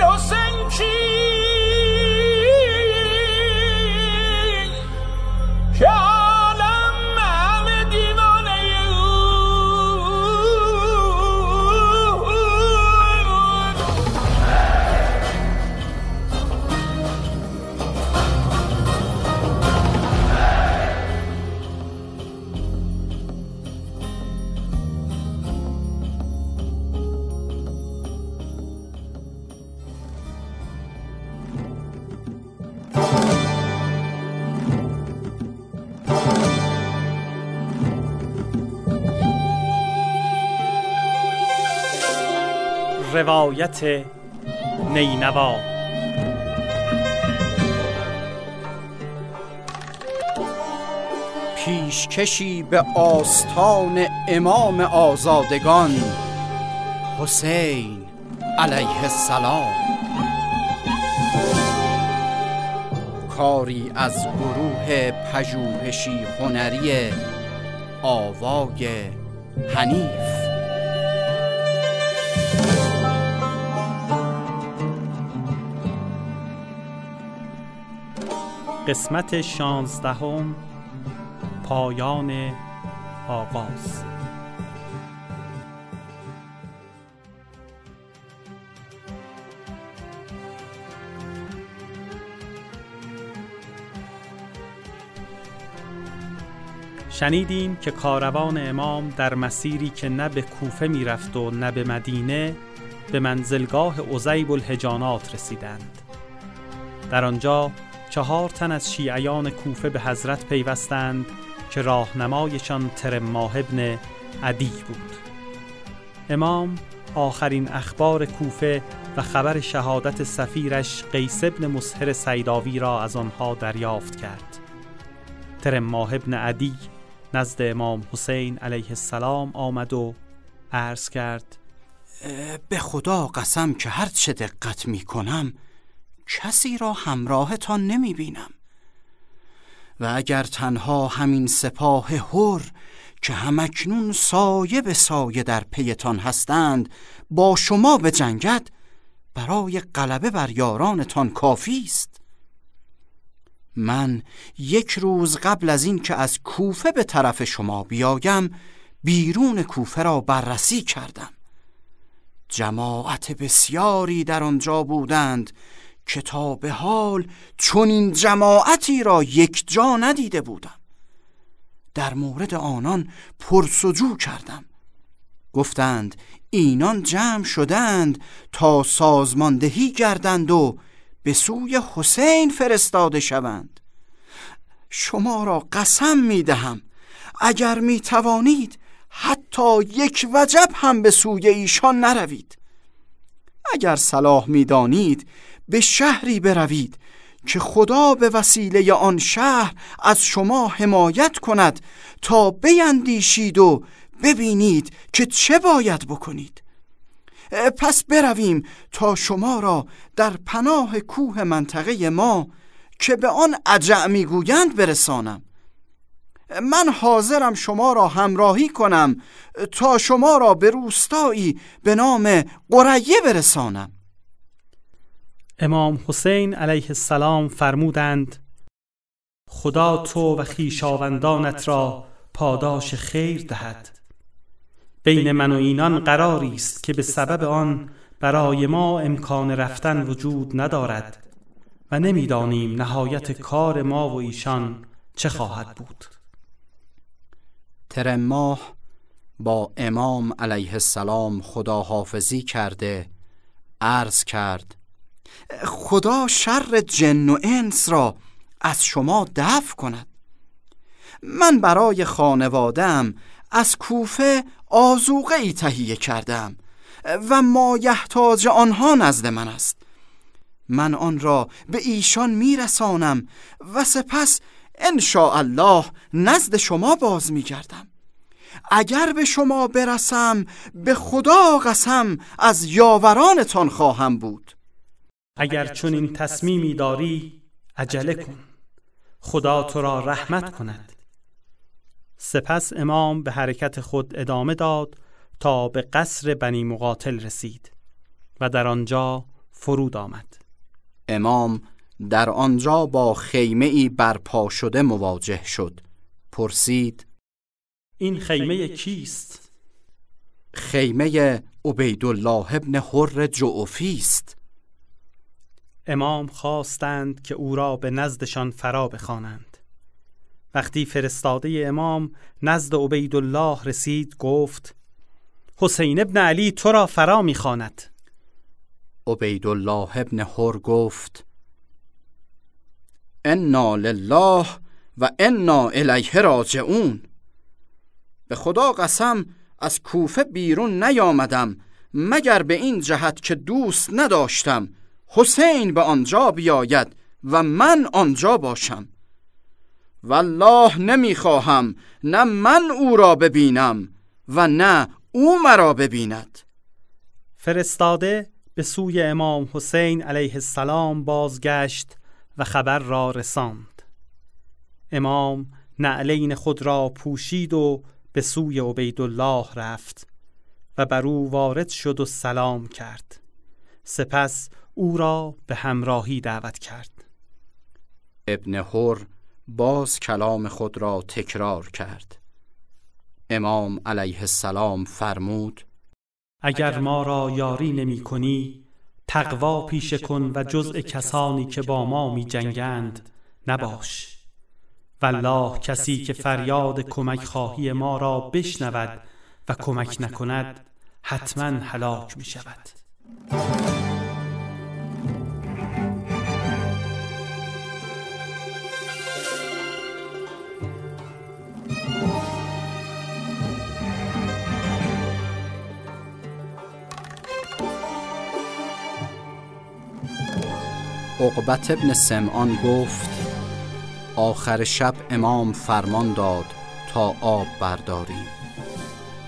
innocent روایت نینوا. پیشکشی به آستان امام آزادگان حسین علیه السلام. کاری از گروه پژوهشی هنری آوای حنیف. قسمت شانزدهم پایان آغاز. شنیدیم که کاروان امام در مسیری که نه به کوفه می‌رفت و نه به مدینه به منزلگاه عزیب الهجانات رسیدند. در آنجا چهار تن از شیعیان کوفه به حضرت پیوستند که راهنمایشان ترماه ابن عدی بود. امام آخرین اخبار کوفه و خبر شهادت سفیرش قیس ابن مسهر سیداوی را از آنها دریافت کرد. ترماه ابن عدی نزد امام حسین علیه السلام آمد و عرض کرد به خدا قسم که هر چه دقت می کنم کسی را همراهتان نمی بینم و اگر تنها همین سپاه هر که همکنون سایه به سایه در پیتان هستند با شما به جنگد برای غلبه بر یارانتان کافی است. من یک روز قبل از این که از کوفه به طرف شما بیایم بیرون کوفه را بررسی کردم. جماعت بسیاری در آنجا بودند که تا به حال چون این جماعتی را یک جا ندیده بودم. در مورد آنان پرسجو کردم. گفتند اینان جمع شدند تا سازماندهی گردند و به سوی حسین فرستاده شوند. شما را قسم می دهم. اگر می توانید حتی یک وجب هم به سوی ایشان نروید. اگر صلاح می دانید به شهری بروید که خدا به وسیله آن شهر از شما حمایت کند تا بیندیشید و ببینید که چه باید بکنید. پس برویم تا شما را در پناه کوه منطقه ما که به آن عجع می‌گویند برسانم. من حاضرم شما را همراهی کنم تا شما را به روستایی به نام قریه برسانم. امام حسین علیه السلام فرمودند خدا تو و خیشاوندانت را پاداش خیر دهد. بین من و اینان قراری است که به سبب آن برای ما امکان رفتن وجود ندارد و نمی‌دانیم نهایت کار ما و ایشان چه خواهد بود. ترماه با امام علیه السلام خداحافظی کرده عرض کرد خدا شر جن و انس را از شما دفع کند. من برای خانوادم از کوفه آزوقه ای تهیه کردم و ما یحتاج آنها نزد من است. من آن را به ایشان میرسانم و سپس ان الله نزد شما باز میگردم اگر به شما برسم به خدا قسم از یاورانتان خواهم بود. اگر چون این تصمیمی داری عجله کن. خدا تو را رحمت کند. سپس امام به حرکت خود ادامه داد تا به قصر بنی مقاتل رسید و در آنجا فرود آمد. امام در آنجا با خیمه ای برپا شده مواجه شد. پرسید این خیمه کیست؟ خیمه عبیدالله ابن حر جعفی است. امام خواستند که او را به نزدشان فرا بخوانند. وقتی فرستاده امام نزد عبیدالله رسید گفت حسین ابن علی تو را فرا می‌خواند. عبیدالله ابن حر گفت انا لله و انا الیه راجعون به خدا قسم از کوفه بیرون نیامدم مگر به این جهت که دوست نداشتم حسین به آنجا بیاید و من آنجا باشم والله نمی‌خواهم نه من او را ببینم و نه او مرا ببیند فرستاده به سوی امام حسین علیه السلام بازگشت و خبر را رساند. امام نعلین خود را پوشید و به سوی عبیدالله رفت و بر او وارد شد و سلام کرد. سپس او را به همراهی دعوت کرد. ابن حر باز کلام خود را تکرار کرد. امام علیه السلام فرمود اگر ما را یاری نمی کنی تقوا پیشه کن و جزء کسانی که با ما می جنگند نباش. والله کسی که فریاد کمک خواهی ما را بشنود و کمک نکند حتما هلاک می شود عقبت ابن سمعان گفت آخر شب امام فرمان داد تا آب برداریم.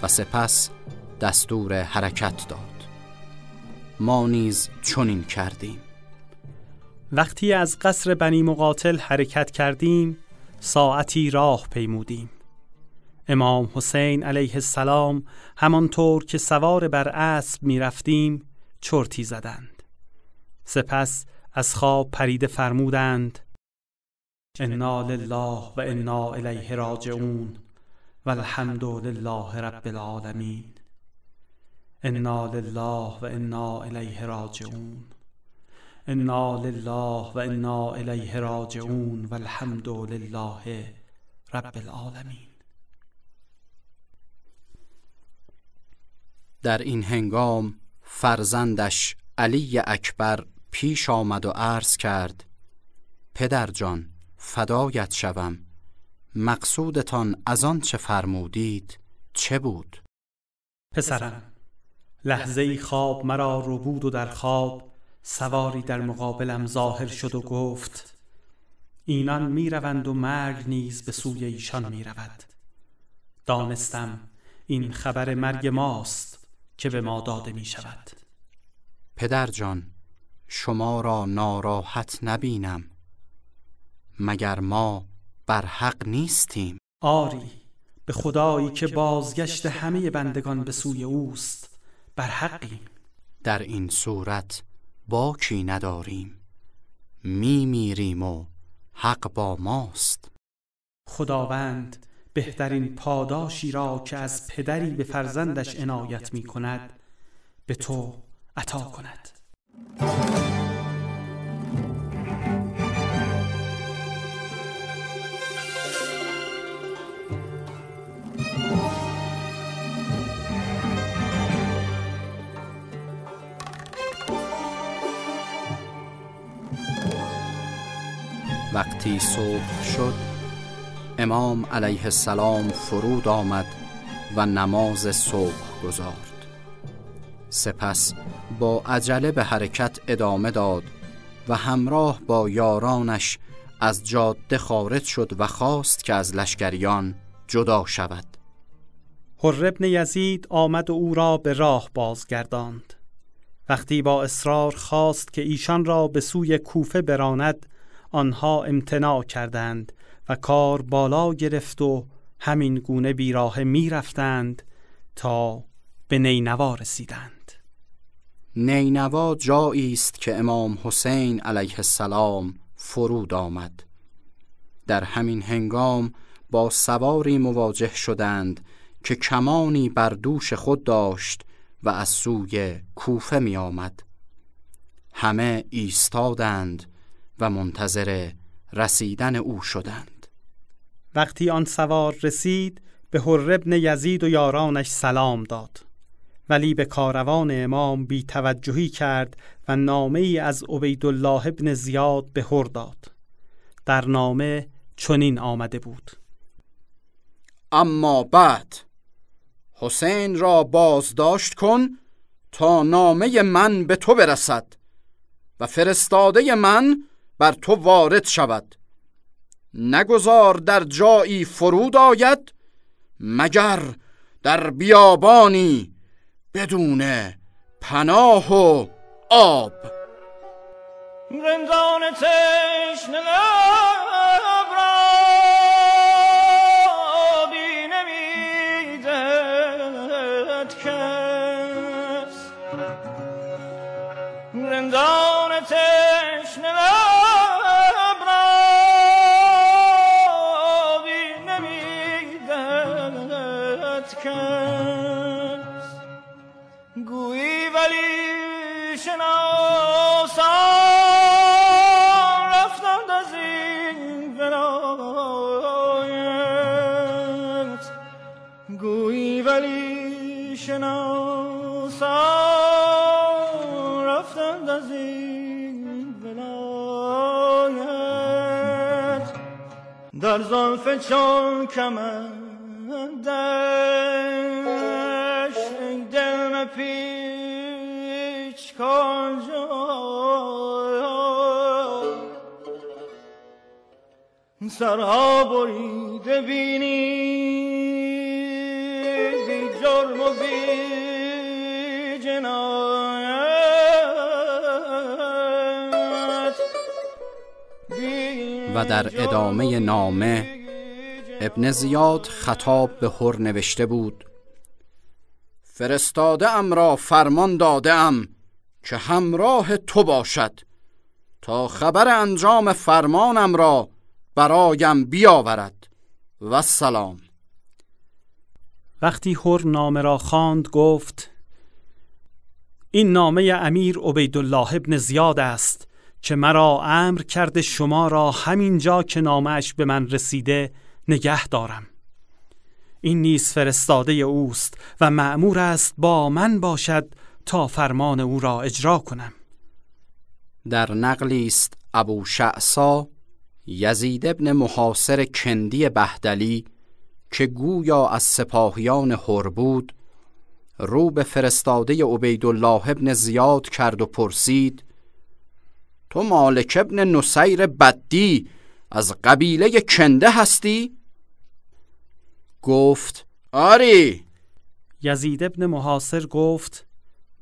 و سپس دستور حرکت داد. ما نیز چنین کردیم. وقتی از قصر بنی مقاتل حرکت کردیم ساعتی راه پیمودیم. امام حسین علیه السلام همانطور که سوار بر اسب می رفتیم چرتی زدند. سپس از خواب پریده فرمودند انا لله و انا الیه راجعون. و الحمد لله رب العالمین. انا لله و انا الیه راجعون. انا لله و انا الیه راجعون. و الحمد لله رب العالمین. در این هنگام فرزندش علی اکبر پیش آمد و عرض کرد پدر جان فدایت شوم. مقصودتان از آن چه فرمودید چه بود؟ پسرم لحظه ای خواب مرا رو بود و در خواب سواری در مقابلم ظاهر شد و گفت اینان می‌روند و مرگ نیز به سوی ایشان می‌رود. دانستم این خبر مرگ ماست که به ما داده می شود پدر جان شما را ناراحت نبینم مگر ما بر حق نیستیم؟ آری به خدایی که بازگشت همه بندگان به سوی اوست بر حقیم. در این صورت باکی نداریم می میریم و حق با ماست. خداوند بهترین پاداشی را که از پدری به فرزندش عنایت می کند به تو عطا کند. وقتی صبح شد امام علیه السلام فرود آمد و نماز صبح گذارد. سپس با عجله به حرکت ادامه داد و همراه با یارانش از جاده خارج شد و خواست که از لشکریان جدا شود. حر ابن یزید آمد و او را به راه بازگرداند. وقتی با اصرار خواست که ایشان را به سوی کوفه براند آنها امتناع کردند و کار بالا گرفت و همین گونه بیراه می رفتند تا به نینوا رسیدند. نینوا جایی است که امام حسین علیه السلام فرود آمد. در همین هنگام با سواری مواجه شدند که کمانی بر دوش خود داشت و از سوی کوفه می آمد همه ایستادند و منتظر رسیدن او شدند. وقتی آن سوار رسید به هر ابن یزید و یارانش سلام داد. ولی به کاروان امام بی توجهی کرد و نامه ای از عبیدالله ابن زیاد به هر داد. در نامه چنین آمده بود. اما بعد حسین را بازداشت کن تا نامه من به تو برسد و فرستاده من بر تو وارد شود. نگذار در جایی فرود آید مگر در بیابانی بدون پناه و آب. رندان تشنه چون کمندش. دل پیچ کجا؟ سرها بریده بینی بی جرم و بی جنایت. و در ادامه نامه ابن زیاد خطاب به هر نوشته بود. فرستاده ام را فرمان داده ام که همراه تو باشد تا خبر انجام فرمانم را برایم بیاورد. و سلام وقتی هر نامه را خواند گفت این نامه امیر عبیدالله ابن زیاد است که مرا امر کرده شما را همین جا که نامش به من رسیده نگه دارم این نیز فرستاده اوست و معمور است با من باشد تا فرمان او را اجرا کنم در نقلی است ابو شعصا یزید ابن محاصر کندی بهدلی که گویا از سپاهیان هر بود رو به فرستاده عبیدالله ابن زیاد کرد و پرسید تو مالک ابن نصیر بدی از قبیله کنده هستی؟ گفت آری یزید ابن محاصر گفت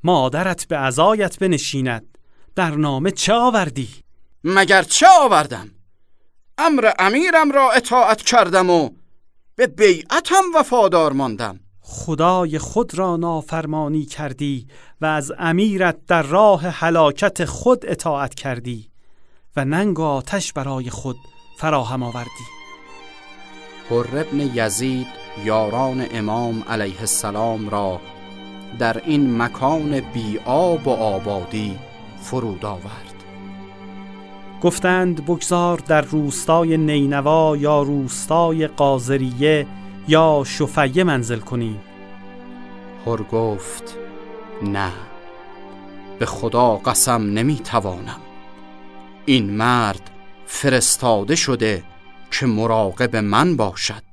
مادرت به ازایت بنشیند در نامه چه آوردی؟ مگر چه آوردم؟ امر امیرم را اطاعت کردم و به بیعتم وفادار ماندم خدای خود را نافرمانی کردی و از امیرت در راه هلاکت خود اطاعت کردی و ننگ آتش برای خود فراهم آوردی هر ابن یزید یاران امام علیه السلام را در این مکان بی آب و آبادی فرود آورد. گفتند بگذار در روستای نینوا یا روستای قازریه یا شفیه منزل کنیم. هر گفت نه به خدا قسم نمی‌توانم. این مرد فرستاده شده که مراقب من باشد.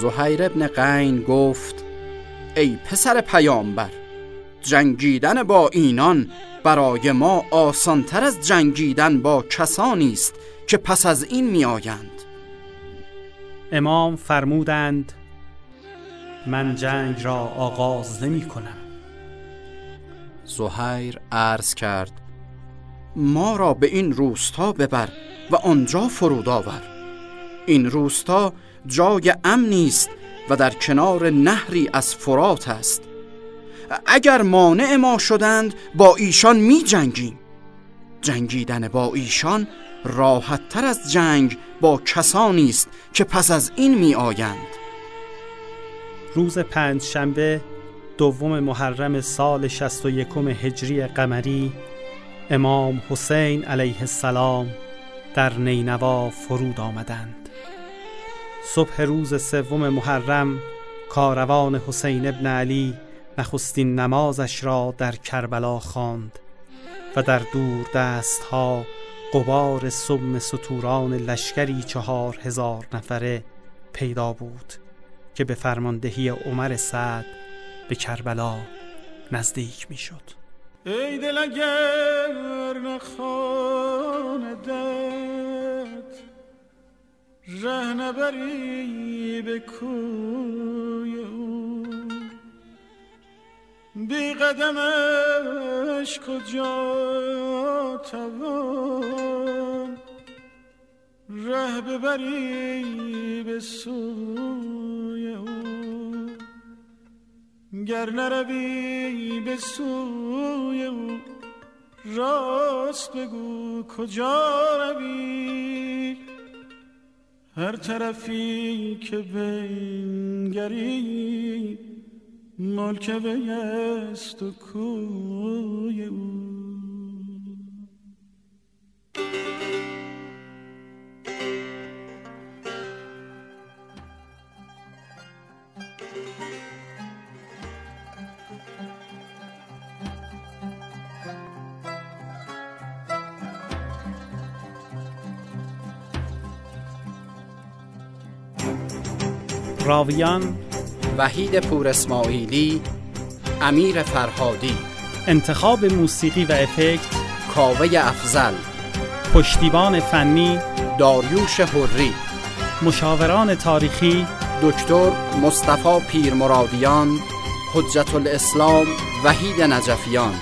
زهیر ابن قین گفت ای پسر پیامبر جنگیدن با اینان برای ما آسانتر از جنگیدن با کسانی است که پس از این می آیند امام فرمودند من جنگ را آغاز نمی کنم. زهیر عرض کرد ما را به این روستا ببر و آنجا فرود آور. این روستا جای امنی است و در کنار نهری از فرات است. اگر مانع ما شدند با ایشان می جنگیم. جنگیدن با ایشان راحت تر از جنگ با کسانی است که پس از این می آیند. روز پنج شنبه دوم محرم سال 61 هجری قمری امام حسین علیه السلام در نینوا فرود آمدند. صبح روز سوم محرم کاروان حسین ابن علی نخستین نمازش را در کربلا خواند و در دور دست ها قبار سم سطوران لشکری چهار هزار نفره پیدا بود که به فرماندهی عمر سعد به کربلا نزدیک می شد ای دل اگر ره نبری به کوی او. بی قدمش کجا توان؟ ره ببری به سوی او. گر نروی به سوی او راست بگو کجا روی؟ هر طرفی که بنگری ملک ویست و کوی او. راویان وحید پور اسماعیلی امیر فرهادی. انتخاب موسیقی و افکت کاوه افزل پشتیبان فنی داریوش حری. مشاوران تاریخی دکتر مصطفی پیرمرادیان حجت الاسلام وحید نجفیان.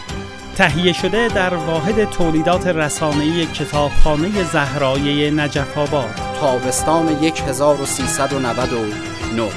تهیه شده در واحد تولیدات رسانه‌ای کتابخانه زهرایه نجف آباد تابستان 1399